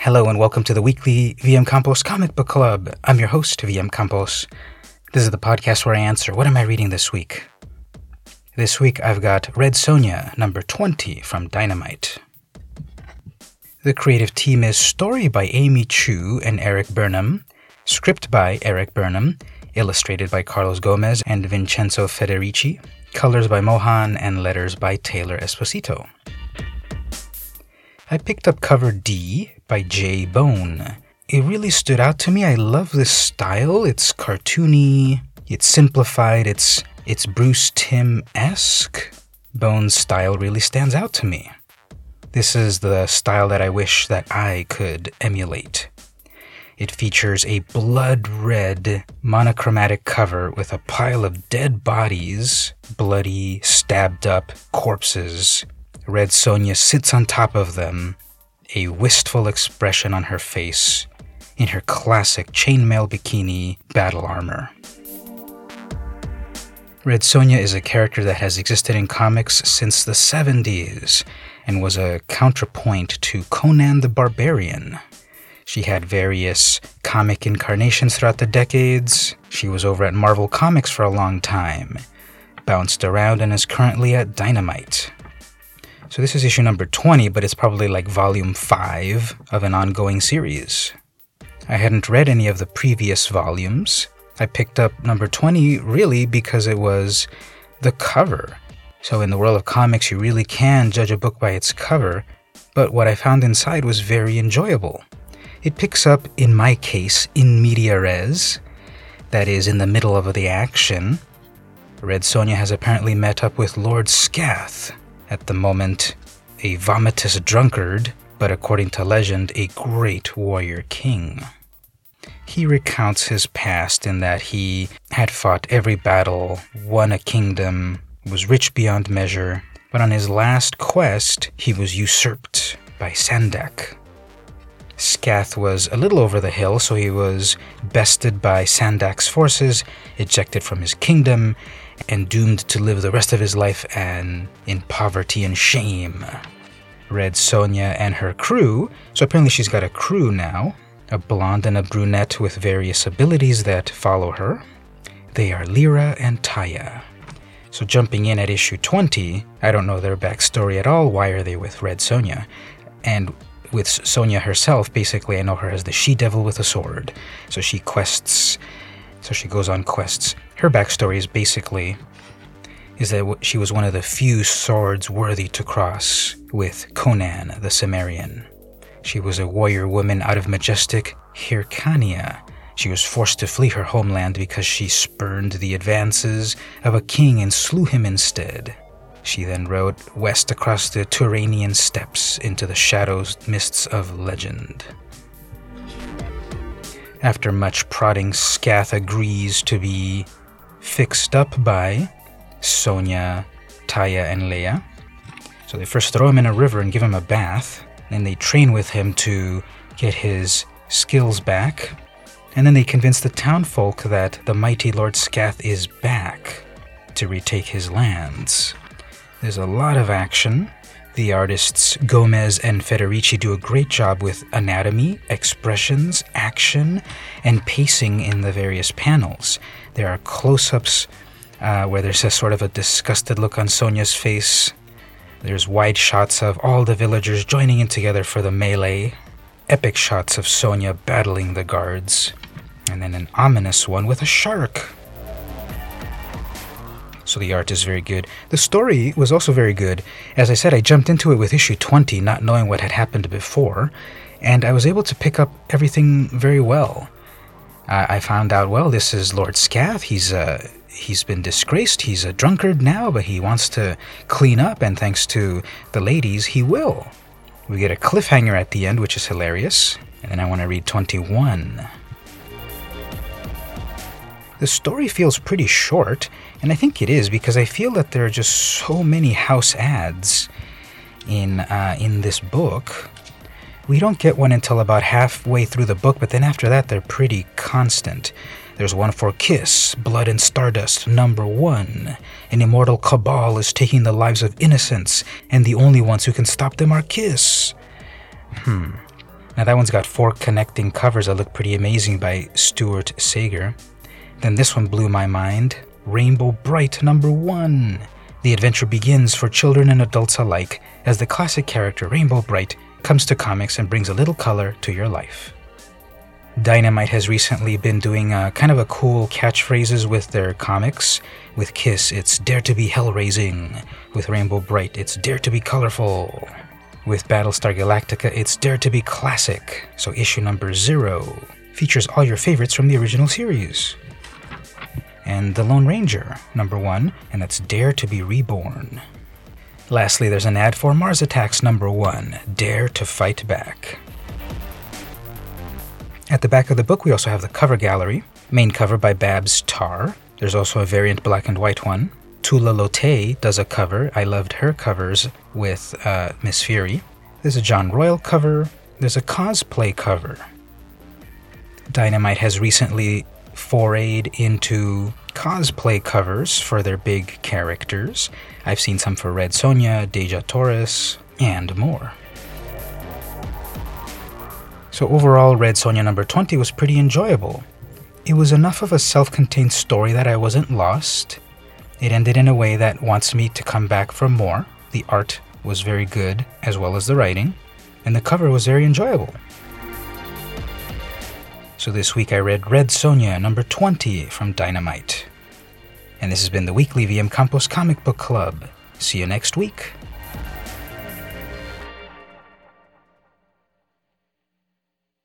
Hello and welcome to the weekly VM Campos Comic Book Club. I'm your host, VM Campos. This is the podcast where I answer what am I reading this week? This week I've got Red Sonja, number 20 from Dynamite. The creative team is story by Amy Chu and Erik Burnham, script by Erik Burnham, illustrated by Carlos Gomez and Vincenzo Federici, colors by Mohan, and letters by Taylor Esposito. I picked up cover D by J Bone. It really stood out to me. I love this style. It's cartoony, it's simplified, it's it's Bruce Timm-esque. Bone's style really stands out to me. This is the style that I wish that I could emulate. It features a blood red monochromatic cover with a pile of dead bodies, bloody, stabbed up corpses. Red Sonja sits on top of them, a wistful expression on her face, in her classic chainmail bikini battle armor. Red Sonja is a character that has existed in comics since the 70s and was a counterpoint to Conan the Barbarian. She had various comic incarnations throughout the decades. She was over at Marvel Comics for a long time, bounced around, and is currently at Dynamite. So, this is issue number 20, but it's probably like volume 5 of an ongoing series. I hadn't read any of the previous volumes. I picked up number 20 really because it was the cover. So, in the world of comics, you really can judge a book by its cover, but what I found inside was very enjoyable. It picks up, in my case, in media res, that is, in the middle of the action. Red Sonja has apparently met up with Lord Skath, at the moment a vomitous drunkard, but according to legend, a great warrior king. He recounts his past in that he had fought every battle, won a kingdom, was rich beyond measure, but on his last quest, he was usurped by Sandak, Skath was a little over the hill, so he was bested by Sandak's forces, ejected from his kingdom, and doomed to live the rest of his life and in poverty and shame. Red Sonja and her crew, so apparently she's got a crew now, a blonde and a brunette with various abilities that follow her. They are Lyra and Taya. So jumping in at issue 20, I don't know their backstory at all. Why are they with Red Sonja? And with Sonja herself, basically, I know her as the she devil with a sword. So she quests, so she goes on quests. Her backstory is basically is that she was one of the few swords worthy to cross with Conan the Cimmerian. She was a warrior woman out of majestic Hyrcania. She was forced to flee her homeland because she spurned the advances of a king and slew him instead. She then rode west across the Turanian steppes into the shadows mists of legend. After much prodding, Skath agrees to be fixed up by Sonja, Taya, and Leah. So they first throw him in a river and give him a bath, then they train with him to get his skills back, and then they convince the townfolk that the mighty Lord Skath is back to retake his lands. There's a lot of action. The artists Gomez and Federici do a great job with anatomy, expressions, action, and pacing in the various panels. There are close ups uh, where there's a sort of a disgusted look on Sonja's face. There's wide shots of all the villagers joining in together for the melee. Epic shots of Sonia battling the guards. And then an ominous one with a shark so the art is very good. The story was also very good. As I said, I jumped into it with issue 20, not knowing what had happened before, and I was able to pick up everything very well. I found out, well, this is Lord Skath. He's uh, he's been disgraced. He's a drunkard now, but he wants to clean up, and thanks to the ladies, he will. We get a cliffhanger at the end, which is hilarious. And then I want to read 21. The story feels pretty short, and I think it is because I feel that there are just so many house ads in uh, in this book. We don't get one until about halfway through the book, but then after that, they're pretty constant. There's one for Kiss, Blood and Stardust, number one. An immortal cabal is taking the lives of innocents, and the only ones who can stop them are Kiss. Hmm. Now, that one's got four connecting covers that look pretty amazing by Stuart Sayger. Then this one blew my mind Rainbow Brite number one. The adventure begins for children and adults alike as the classic character Rainbow Brite comes to comics and brings a little color to your life. Dynamite has recently been doing a, kind of a cool catchphrases with their comics. With Kiss, it's Dare to be Hell Raising. With Rainbow Brite, it's Dare to be Colorful. With Battlestar Galactica, it's Dare to be Classic. So issue number zero features all your favorites from the original series and The Lone Ranger, number one, and that's Dare to be Reborn. Lastly, there's an ad for Mars Attacks number one, Dare to Fight Back. At the back of the book, we also have the cover gallery, main cover by Babs Tarr. There's also a variant black and white one. Tula Lotay does a cover. I loved her covers with uh, Miss Fury. There's a John Royle cover. There's a cosplay cover. Dynamite has recently forayed into cosplay covers for their big characters. I've seen some for Red Sonja, Dejah Thoris, and more. So, overall, Red Sonja number 20 was pretty enjoyable. It was enough of a self contained story that I wasn't lost. It ended in a way that wants me to come back for more. The art was very good, as well as the writing, and the cover was very enjoyable. So this week I read Red Sonja number 20 from Dynamite. And this has been the weekly VM Campos Comic Book Club. See you next week.